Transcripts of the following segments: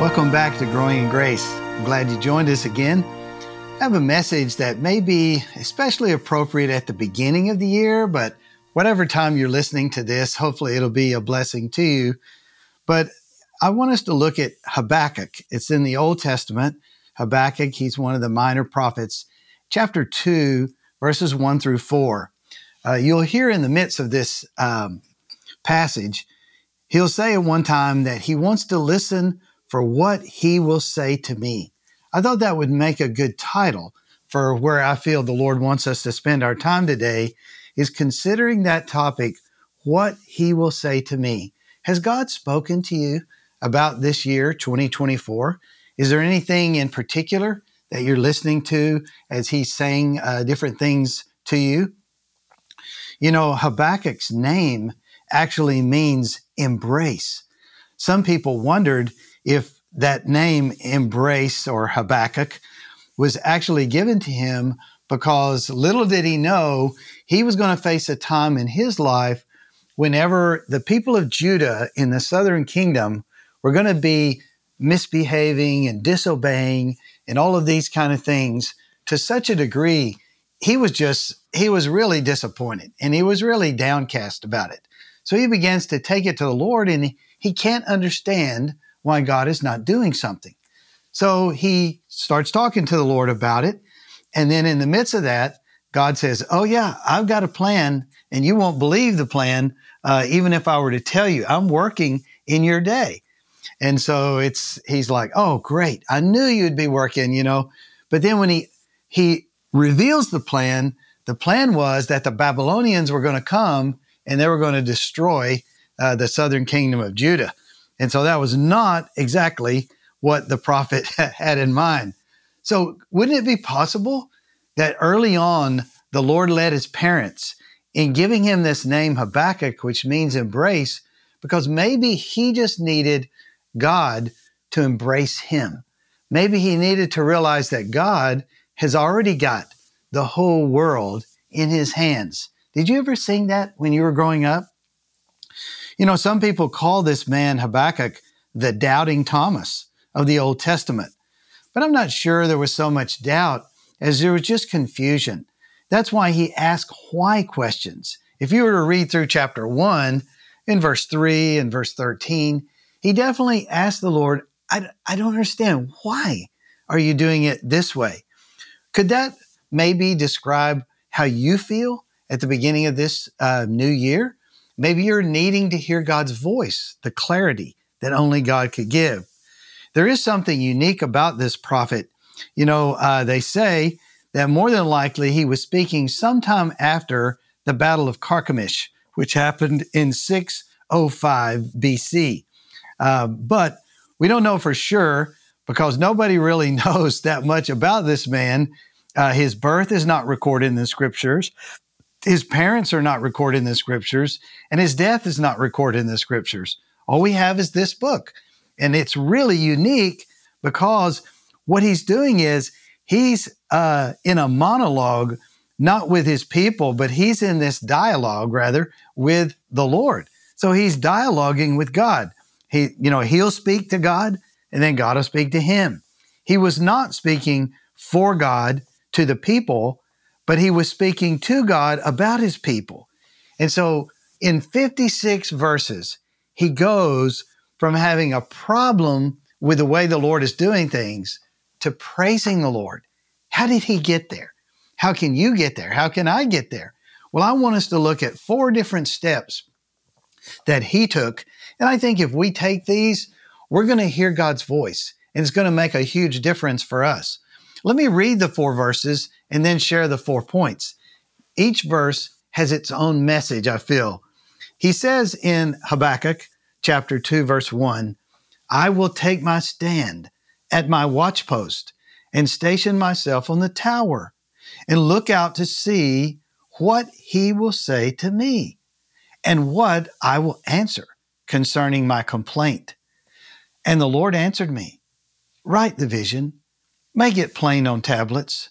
Welcome back to Growing in Grace. I'm glad you joined us again. I have a message that may be especially appropriate at the beginning of the year, but whatever time you're listening to this, hopefully it'll be a blessing to you. But I want us to look at Habakkuk. It's in the Old Testament. Habakkuk, he's one of the minor prophets. Chapter 2, verses 1 through 4. Uh, you'll hear in the midst of this um, passage, he'll say at one time that he wants to listen for what he will say to me. I thought that would make a good title for where I feel the Lord wants us to spend our time today is considering that topic, what he will say to me. Has God spoken to you about this year, 2024? Is there anything in particular that you're listening to as he's saying uh, different things to you? You know, Habakkuk's name actually means embrace. Some people wondered if that name embrace or Habakkuk was actually given to him because little did he know he was going to face a time in his life whenever the people of Judah in the southern kingdom were going to be misbehaving and disobeying and all of these kind of things to such a degree he was just he was really disappointed and he was really downcast about it. So he begins to take it to the lord and he can't understand why God is not doing something. So he starts talking to the Lord about it. And then in the midst of that, God says, Oh, yeah, I've got a plan, and you won't believe the plan, uh, even if I were to tell you, I'm working in your day. And so it's, he's like, Oh, great. I knew you'd be working, you know. But then when he, he reveals the plan, the plan was that the Babylonians were going to come and they were going to destroy uh, the southern kingdom of Judah. And so that was not exactly what the prophet had in mind. So, wouldn't it be possible that early on the Lord led his parents in giving him this name Habakkuk, which means embrace, because maybe he just needed God to embrace him. Maybe he needed to realize that God has already got the whole world in his hands. Did you ever sing that when you were growing up? You know, some people call this man Habakkuk the doubting Thomas of the Old Testament. But I'm not sure there was so much doubt as there was just confusion. That's why he asked why questions. If you were to read through chapter 1 in verse 3 and verse 13, he definitely asked the Lord, I, I don't understand. Why are you doing it this way? Could that maybe describe how you feel at the beginning of this uh, new year? Maybe you're needing to hear God's voice, the clarity that only God could give. There is something unique about this prophet. You know, uh, they say that more than likely he was speaking sometime after the Battle of Carchemish, which happened in 605 BC. Uh, but we don't know for sure because nobody really knows that much about this man. Uh, his birth is not recorded in the scriptures his parents are not recorded in the scriptures, and his death is not recorded in the scriptures. All we have is this book. And it's really unique because what he's doing is he's uh, in a monologue, not with his people, but he's in this dialogue, rather, with the Lord. So he's dialoguing with God. He, you know, he'll speak to God, and then God will speak to him. He was not speaking for God to the people, but he was speaking to God about his people. And so in 56 verses, he goes from having a problem with the way the Lord is doing things to praising the Lord. How did he get there? How can you get there? How can I get there? Well, I want us to look at four different steps that he took. And I think if we take these, we're going to hear God's voice and it's going to make a huge difference for us. Let me read the four verses and then share the four points. Each verse has its own message, I feel. He says in Habakkuk chapter 2, verse 1, I will take my stand at my watchpost and station myself on the tower and look out to see what he will say to me and what I will answer concerning my complaint. And the Lord answered me, Write the vision, make it plain on tablets,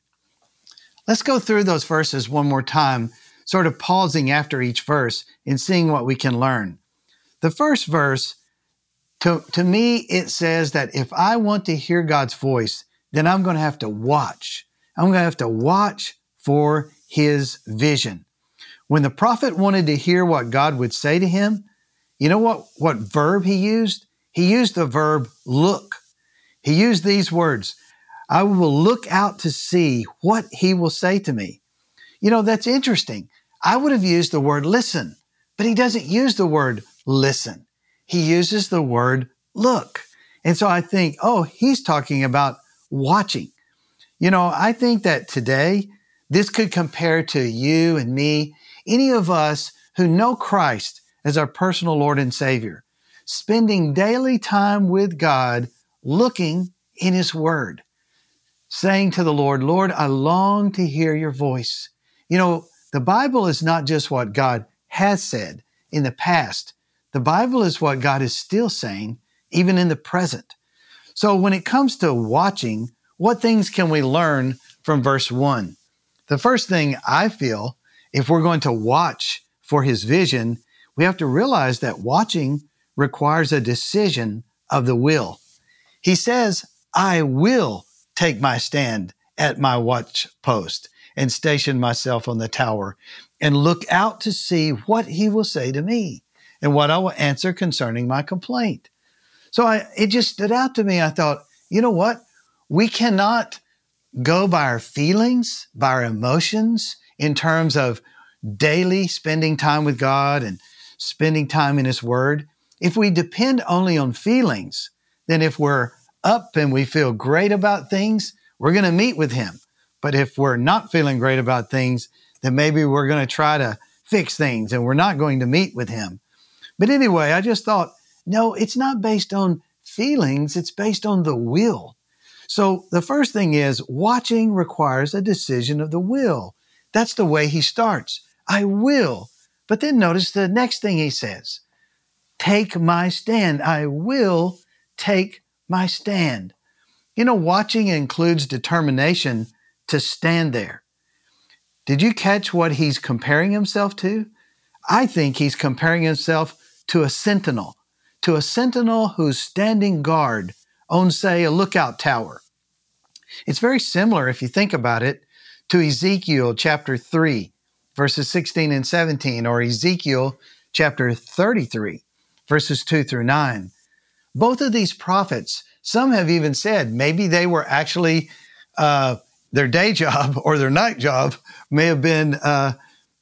Let's go through those verses one more time, sort of pausing after each verse and seeing what we can learn. The first verse, to, to me, it says that if I want to hear God's voice, then I'm going to have to watch. I'm going to have to watch for his vision. When the prophet wanted to hear what God would say to him, you know what, what verb he used? He used the verb look. He used these words I will look out to see what he will say to me. You know, that's interesting. I would have used the word listen, but he doesn't use the word listen. He uses the word look. And so I think, oh, he's talking about watching. You know, I think that today this could compare to you and me, any of us who know Christ as our personal Lord and Savior, spending daily time with God, looking in His Word, saying to the Lord, Lord, I long to hear your voice. You know, the Bible is not just what God has said in the past, the Bible is what God is still saying, even in the present. So when it comes to watching, what things can we learn from verse 1? The first thing I feel, if we're going to watch for his vision, we have to realize that watching requires a decision of the will. He says, I will take my stand at my watch post and station myself on the tower and look out to see what he will say to me and what I will answer concerning my complaint. So I, it just stood out to me. I thought, you know what? We cannot go by our feelings, by our emotions in terms of daily spending time with God and spending time in His Word. If we depend only on feelings, then if we're up and we feel great about things, we're going to meet with Him. But if we're not feeling great about things, then maybe we're going to try to fix things and we're not going to meet with Him. But anyway, I just thought, no, it's not based on feelings, it's based on the will. So the first thing is watching requires a decision of the will. That's the way he starts. I will. But then notice the next thing he says take my stand. I will take my stand. You know, watching includes determination to stand there. Did you catch what he's comparing himself to? I think he's comparing himself to a sentinel, to a sentinel who's standing guard on, say, a lookout tower. It's very similar, if you think about it, to Ezekiel chapter 3, verses 16 and 17, or Ezekiel chapter 33, verses 2 through 9. Both of these prophets, some have even said maybe they were actually, uh, their day job or their night job may have been, uh,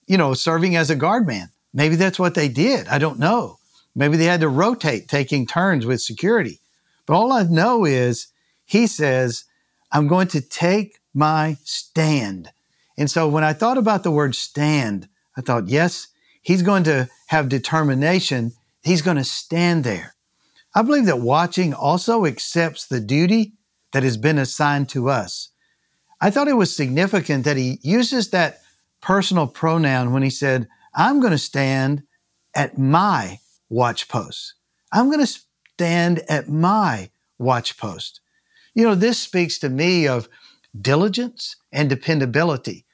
you know, serving as a guardman. Maybe that's what they did. I don't know. Maybe they had to rotate, taking turns with security. But all I know is he says, I'm going to take my stand. And so when I thought about the word stand, I thought, yes, he's going to have determination. He's going to stand there. I believe that watching also accepts the duty that has been assigned to us. I thought it was significant that he uses that personal pronoun when he said, I'm going to stand at my watch post. I'm going to stand at my watch post. You know, this speaks to me of diligence and dependability.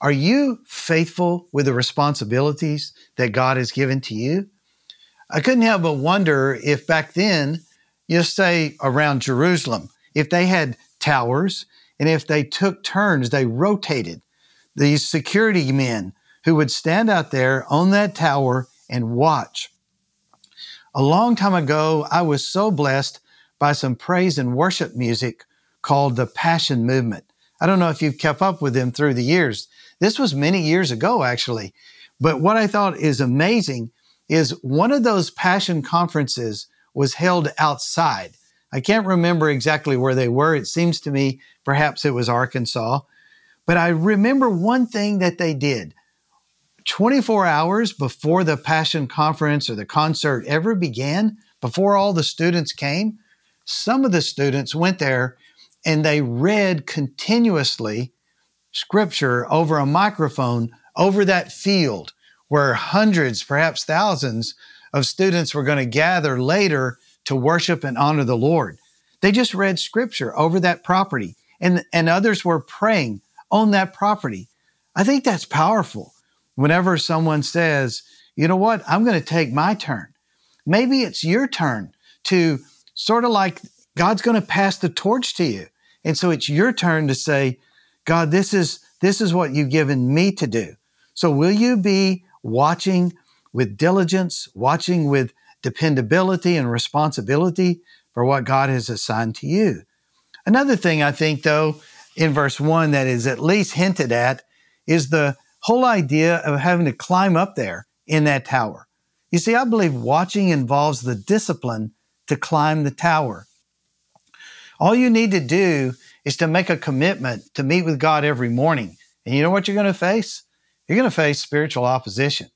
Are you faithful with the responsibilities that God has given to you? I couldn't help but wonder if back then, just say around Jerusalem, if they had towers and if they took turns, they rotated these security men who would stand out there on that tower and watch. A long time ago, I was so blessed by some praise and worship music called the Passion Movement. I don't know if you've kept up with them through the years. This was many years ago, actually. But what I thought is amazing is one of those Passion conferences was held outside. I can't remember exactly where they were. It seems to me perhaps it was Arkansas. But I remember one thing that they did. 24 hours before the Passion Conference or the concert ever began, before all the students came, some of the students went there and they read continuously scripture over a microphone over that field where hundreds, perhaps thousands of students were going to gather later to worship and honor the Lord. They just read scripture over that property and, and others were praying on that property. I think that's powerful. Whenever someone says, you know what, I'm going to take my turn. Maybe it's your turn to sort of like God's going to pass the torch to you. And so it's your turn to say, God, this is, this is what you've given me to do. So will you be watching with diligence, watching with dependability and responsibility for what God has assigned to you? Another thing I think, though, in verse one that is at least hinted at is the whole idea of having to climb up there in that tower. You see, I believe watching involves the discipline to climb the tower. All you need to do is to make a commitment to meet with God every morning. And you know what you're going to face? You're going to face spiritual opposition.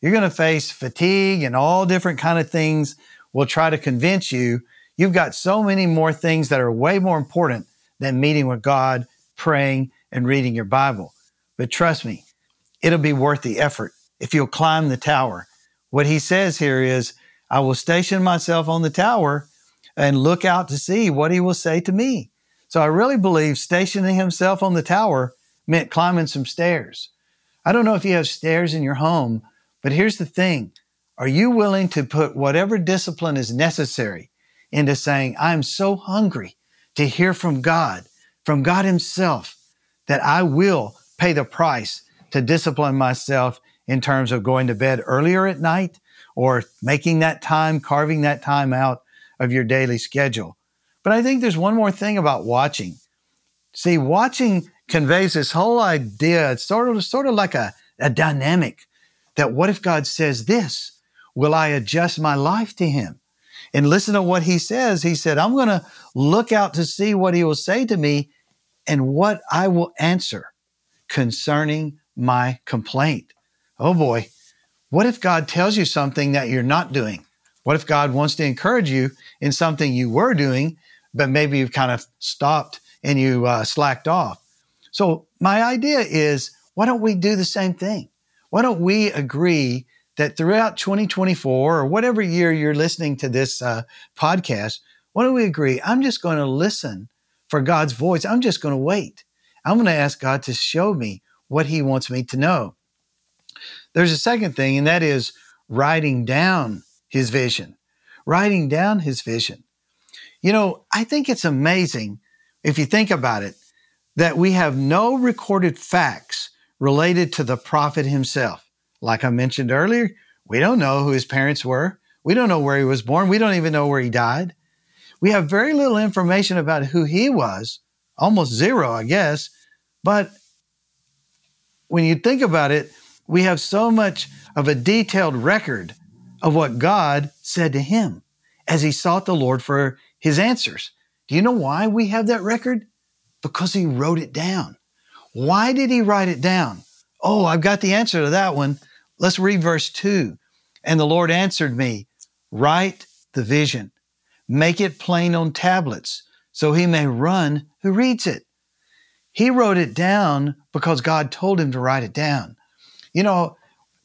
You're going to face fatigue and all different kind of things will try to convince you you've got so many more things that are way more important than meeting with God, praying, and reading your Bible. But trust me, it'll be worth the effort if you'll climb the tower. What he says here is, I will station myself on the tower and look out to see what he will say to me. So I really believe stationing himself on the tower meant climbing some stairs. I don't know if you have stairs in your home, but here's the thing. Are you willing to put whatever discipline is necessary into saying, I'm so hungry to hear from God, from God Himself, that I will pay the price to discipline myself in terms of going to bed earlier at night or making that time, carving that time out of your daily schedule. But I think there's one more thing about watching. See, watching conveys this whole idea. It's sort of, sort of like a, a dynamic that what if God says this? Will I adjust my life to Him? And listen to what He says. He said, I'm going to look out to see what He will say to me and what I will answer concerning my complaint. Oh boy, what if God tells you something that you're not doing? What if God wants to encourage you in something you were doing, but maybe you've kind of stopped and you uh, slacked off? So, my idea is why don't we do the same thing? Why don't we agree that throughout 2024 or whatever year you're listening to this uh, podcast, why don't we agree? I'm just going to listen for God's voice. I'm just going to wait. I'm going to ask God to show me what He wants me to know. There's a second thing, and that is writing down his vision, writing down his vision. You know, I think it's amazing if you think about it that we have no recorded facts related to the prophet himself. Like I mentioned earlier, we don't know who his parents were. We don't know where he was born. We don't even know where he died. We have very little information about who he was, almost zero, I guess. But when you think about it, we have so much of a detailed record of what God said to him as he sought the Lord for his answers. Do you know why we have that record? Because he wrote it down. Why did he write it down? Oh, I've got the answer to that one. Let's read verse 2. And the Lord answered me, Write the vision, make it plain on tablets, so he may run who reads it. He wrote it down because God told him to write it down. You know,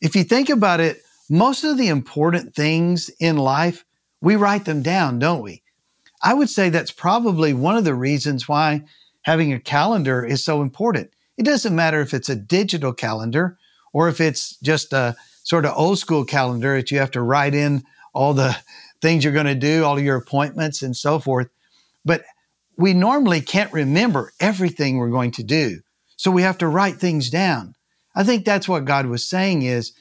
if you think about it, most of the important things in life, we write them down, don't we? I would say that's probably one of the reasons why having a calendar is so important. It doesn't matter if it's a digital calendar or if it's just a sort of old school calendar that you have to write in all the things you're going to do, all your appointments and so forth. But we normally can't remember everything we're going to do. So we have to write things down. I think that's what God was saying is,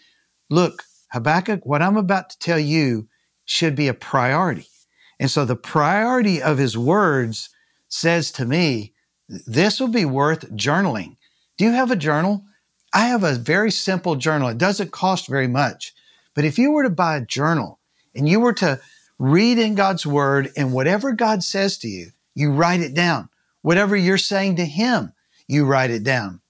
look, Habakkuk, what I'm about to tell you should be a priority. And so the priority of his words says to me, this will be worth journaling. Do you have a journal? I have a very simple journal. It doesn't cost very much. But if you were to buy a journal and you were to read in God's word and whatever God says to you, you write it down. Whatever you're saying to Him, you write it down.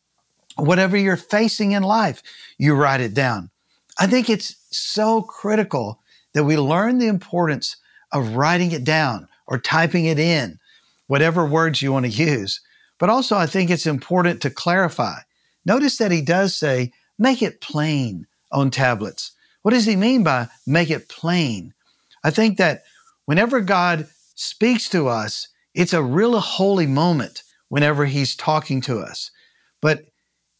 Whatever you're facing in life, you write it down. I think it's so critical that we learn the importance of writing it down or typing it in, whatever words you want to use. But also, I think it's important to clarify. Notice that he does say, make it plain on tablets. What does he mean by make it plain? I think that whenever God speaks to us, it's a real holy moment whenever he's talking to us. But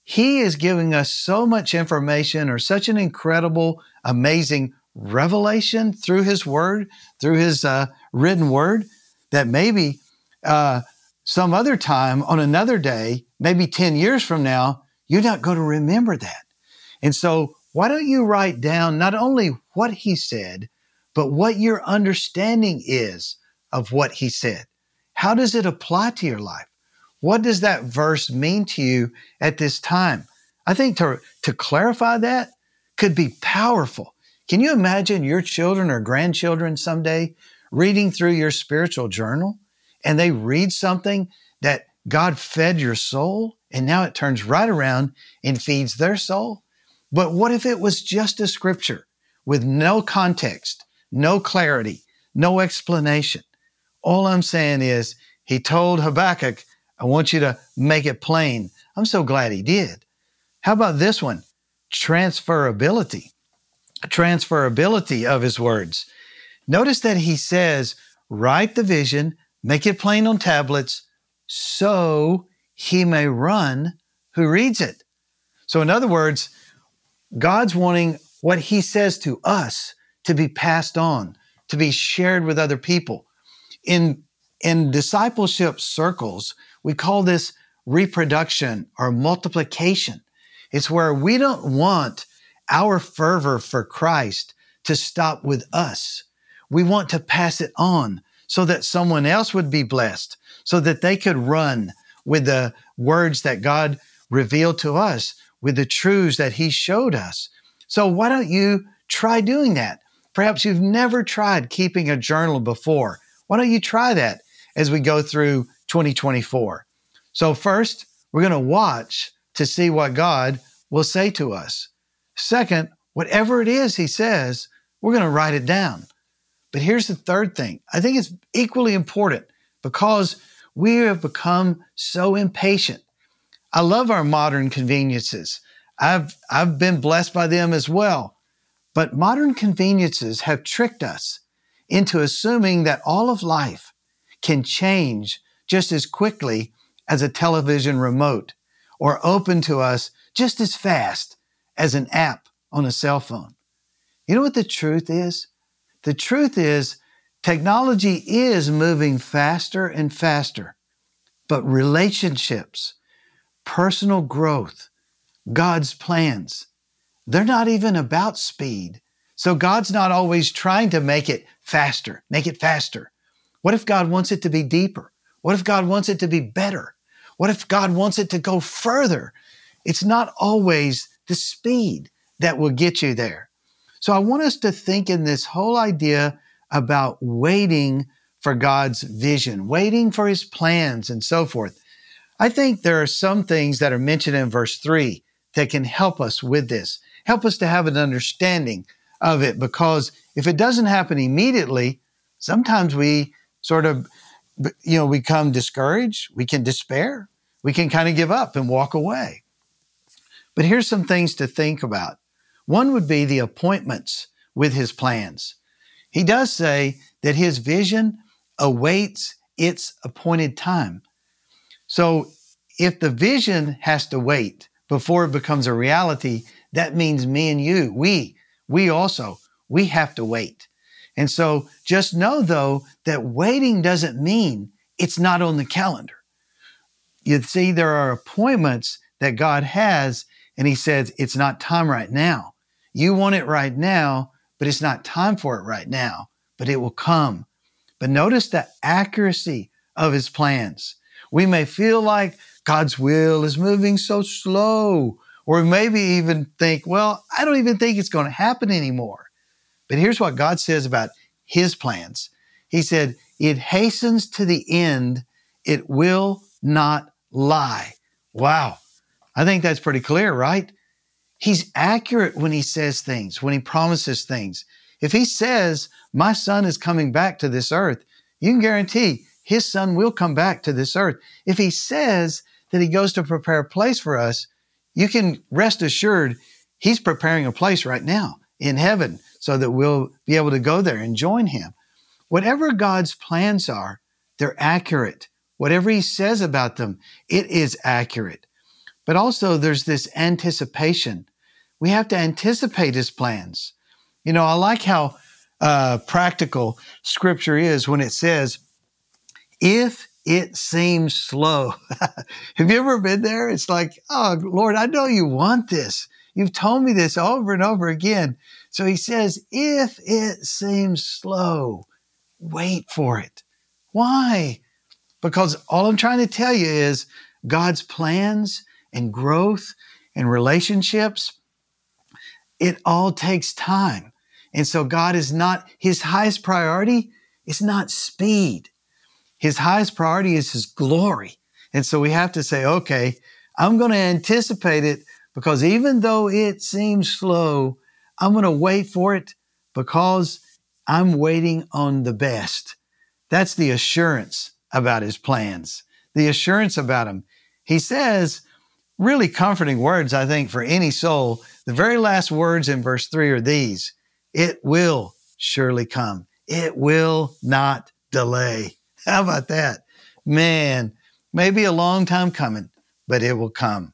he is giving us so much information or such an incredible, amazing revelation through his word, through his uh, written word, that maybe uh, some other time on another day, maybe 10 years from now, you're not going to remember that. And so, why don't you write down not only what he said, but what your understanding is of what he said? How does it apply to your life? What does that verse mean to you at this time? I think to, to clarify that could be powerful. Can you imagine your children or grandchildren someday reading through your spiritual journal and they read something that God fed your soul and now it turns right around and feeds their soul? But what if it was just a scripture with no context, no clarity, no explanation? All I'm saying is, he told Habakkuk, I want you to make it plain. I'm so glad he did. How about this one? Transferability. Transferability of his words. Notice that he says, write the vision, make it plain on tablets, so he may run who reads it. So, in other words, God's wanting what he says to us to be passed on, to be shared with other people in in discipleship circles, we call this reproduction or multiplication. It's where we don't want our fervor for Christ to stop with us. We want to pass it on so that someone else would be blessed, so that they could run with the words that God revealed to us, with the truths that He showed us. So why don't you try doing that? Perhaps you've never tried keeping a journal before. Why don't you try that as we go through 2024? So, first, we're going to watch to see what God will say to us. Second, whatever it is He says, we're going to write it down. But here's the third thing I think it's equally important because we have become so impatient. I love our modern conveniences. I've, I've been blessed by them as well. But modern conveniences have tricked us into assuming that all of life can change just as quickly as a television remote or open to us just as fast as an app on a cell phone. You know what the truth is? The truth is technology is moving faster and faster, but relationships, personal growth, God's plans, they're not even about speed. So God's not always trying to make it faster, make it faster. What if God wants it to be deeper? What if God wants it to be better? What if God wants it to go further? It's not always the speed that will get you there. So I want us to think in this whole idea about waiting for God's vision, waiting for his plans and so forth. I think there are some things that are mentioned in verse three that can help us with this, help us to have an understanding of it because if it doesn't happen immediately, sometimes we sort of, you know, become discouraged. We can despair. We can kind of give up and walk away. But here's some things to think about. One would be the appointments with his plans. He does say that his vision awaits its appointed time. So if the vision has to wait before it becomes a reality, that means me and you, we we also, we have to wait. And so just know though that waiting doesn't mean it's not on the calendar. You see, there are appointments that God has, and He says, it's not time right now. You want it right now, but it's not time for it right now, but it will come. But notice the accuracy of his plans. We may feel like God's will is moving so slow, or maybe even think, well, I don't even think it's going to happen anymore. But here's what God says about his plans. He said, it hastens to the end, it will not lie. Wow. I think that's pretty clear, right? He's accurate when he says things, when he promises things. If he says, My son is coming back to this earth, you can guarantee his son will come back to this earth. If he says that he goes to prepare a place for us, you can rest assured he's preparing a place right now in heaven so that we'll be able to go there and join him. Whatever God's plans are, they're accurate. Whatever he says about them, it is accurate. But also, there's this anticipation. We have to anticipate his plans. You know, I like how uh, practical scripture is when it says, if it seems slow. have you ever been there? It's like, oh, Lord, I know you want this. You've told me this over and over again. So he says, if it seems slow, wait for it. Why? Because all I'm trying to tell you is God's plans and growth and relationships, it all takes time. And so God is not, his highest priority is not speed. His highest priority is his glory. And so we have to say, okay, I'm going to anticipate it because even though it seems slow, I'm going to wait for it because I'm waiting on the best. That's the assurance about his plans, the assurance about him. He says, really comforting words, I think, for any soul. The very last words in verse three are these It will surely come, it will not delay. How about that? Man, maybe a long time coming, but it will come.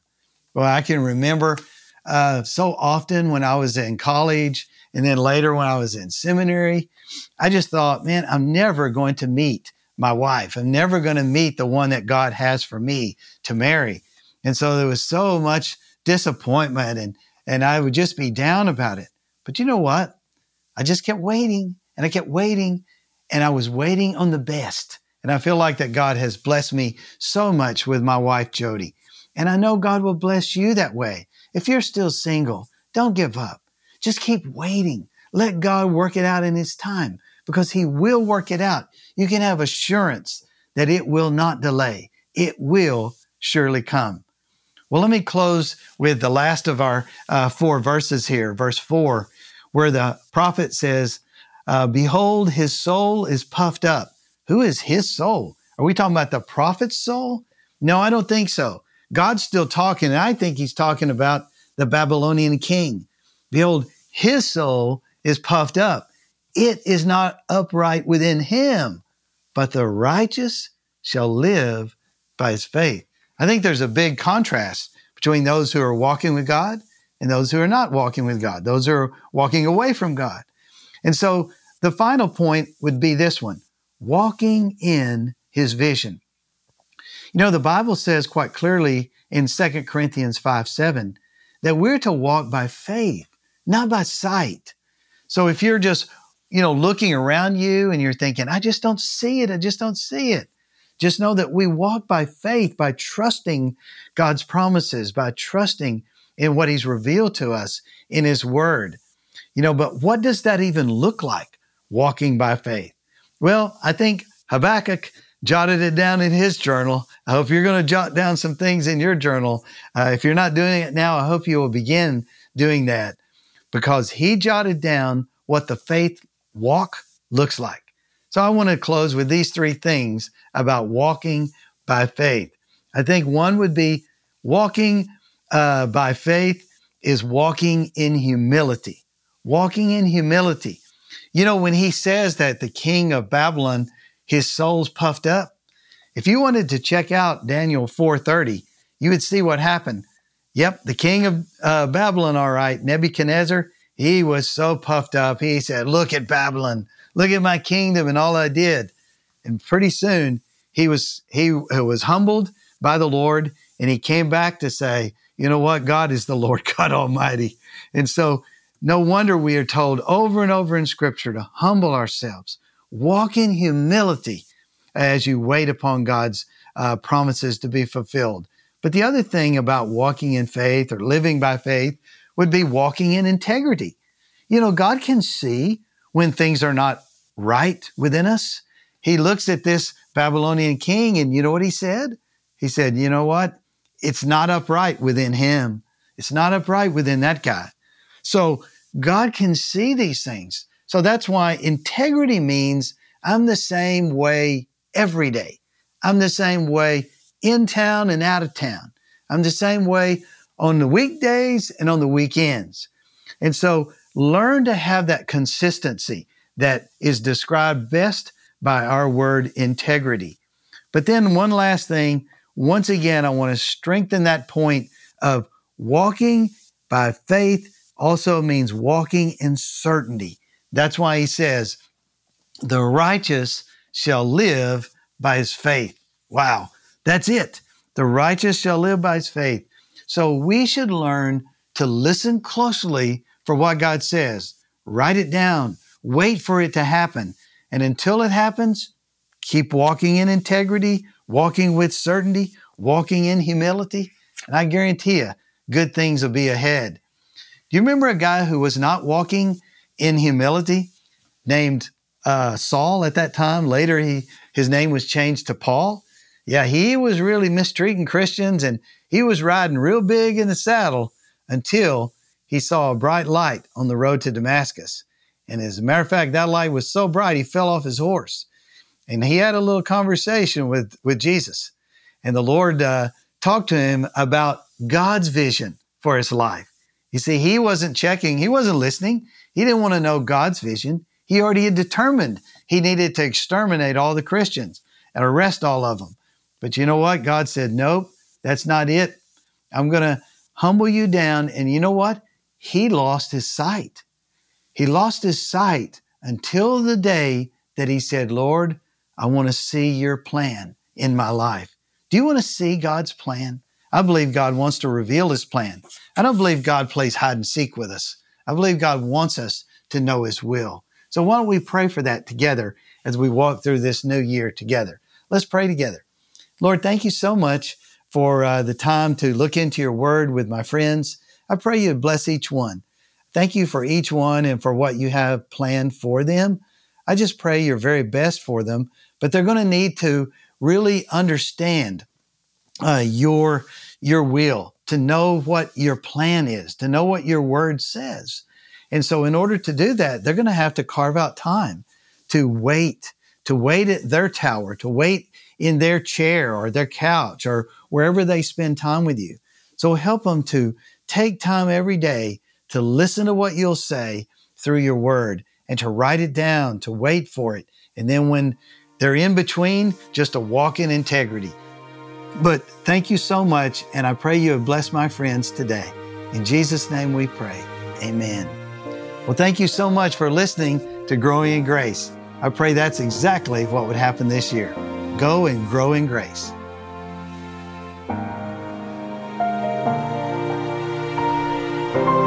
Well, I can remember uh, so often when I was in college and then later when I was in seminary, I just thought, man, I'm never going to meet my wife. I'm never going to meet the one that God has for me to marry. And so there was so much disappointment and, and I would just be down about it. But you know what? I just kept waiting and I kept waiting and I was waiting on the best. And I feel like that God has blessed me so much with my wife, Jody. And I know God will bless you that way. If you're still single, don't give up. Just keep waiting. Let God work it out in His time because He will work it out. You can have assurance that it will not delay. It will surely come. Well, let me close with the last of our uh, four verses here, verse four, where the prophet says, uh, Behold, his soul is puffed up. Who is his soul? Are we talking about the prophet's soul? No, I don't think so. God's still talking, and I think he's talking about the Babylonian king. Behold, his soul is puffed up. It is not upright within him, but the righteous shall live by his faith. I think there's a big contrast between those who are walking with God and those who are not walking with God, those who are walking away from God. And so the final point would be this one walking in his vision. You know, the Bible says quite clearly in 2 Corinthians 5 7 that we're to walk by faith, not by sight. So if you're just, you know, looking around you and you're thinking, I just don't see it, I just don't see it, just know that we walk by faith, by trusting God's promises, by trusting in what He's revealed to us in His Word. You know, but what does that even look like, walking by faith? Well, I think Habakkuk jotted it down in his journal. I hope you're going to jot down some things in your journal. Uh, if you're not doing it now, I hope you will begin doing that because he jotted down what the faith walk looks like. So I want to close with these three things about walking by faith. I think one would be walking uh, by faith is walking in humility. Walking in humility. You know, when he says that the king of Babylon, his soul's puffed up, if you wanted to check out Daniel 4:30, you would see what happened. Yep, the king of uh, Babylon, all right, Nebuchadnezzar, he was so puffed up. He said, "Look at Babylon. Look at my kingdom and all I did. And pretty soon he was he was humbled by the Lord and he came back to say, you know what? God is the Lord God Almighty. And so No wonder we are told over and over in Scripture to humble ourselves, walk in humility as you wait upon God's uh, promises to be fulfilled. But the other thing about walking in faith or living by faith would be walking in integrity. You know, God can see when things are not right within us. He looks at this Babylonian king, and you know what he said? He said, You know what? It's not upright within him. It's not upright within that guy. So God can see these things. So that's why integrity means I'm the same way every day. I'm the same way in town and out of town. I'm the same way on the weekdays and on the weekends. And so learn to have that consistency that is described best by our word integrity. But then one last thing, once again, I want to strengthen that point of walking by faith also means walking in certainty. That's why he says, the righteous shall live by his faith. Wow, that's it. The righteous shall live by his faith. So we should learn to listen closely for what God says. Write it down. Wait for it to happen. And until it happens, keep walking in integrity, walking with certainty, walking in humility. And I guarantee you, good things will be ahead. Do you remember a guy who was not walking in humility named uh, Saul at that time? Later, he, his name was changed to Paul. Yeah, he was really mistreating Christians and he was riding real big in the saddle until he saw a bright light on the road to Damascus. And as a matter of fact, that light was so bright, he fell off his horse. And he had a little conversation with, with Jesus. And the Lord uh, talked to him about God's vision for his life. You see, he wasn't checking, he wasn't listening. He didn't want to know God's vision. He already had determined he needed to exterminate all the Christians and arrest all of them. But you know what? God said, Nope, that's not it. I'm going to humble you down. And you know what? He lost his sight. He lost his sight until the day that he said, Lord, I want to see your plan in my life. Do you want to see God's plan? I believe God wants to reveal his plan. I don't believe God plays hide and seek with us. I believe God wants us to know his will. So why don't we pray for that together as we walk through this new year together? Let's pray together. Lord, thank you so much for uh, the time to look into your word with my friends. I pray you bless each one. Thank you for each one and for what you have planned for them. I just pray your very best for them, but they're going to need to really understand uh, your your will, to know what your plan is, to know what your word says. And so, in order to do that, they're going to have to carve out time to wait, to wait at their tower, to wait in their chair or their couch or wherever they spend time with you. So, help them to take time every day to listen to what you'll say through your word and to write it down, to wait for it. And then when they're in between, just to walk in integrity. But thank you so much, and I pray you have blessed my friends today. In Jesus' name we pray. Amen. Well, thank you so much for listening to Growing in Grace. I pray that's exactly what would happen this year. Go and grow in grace.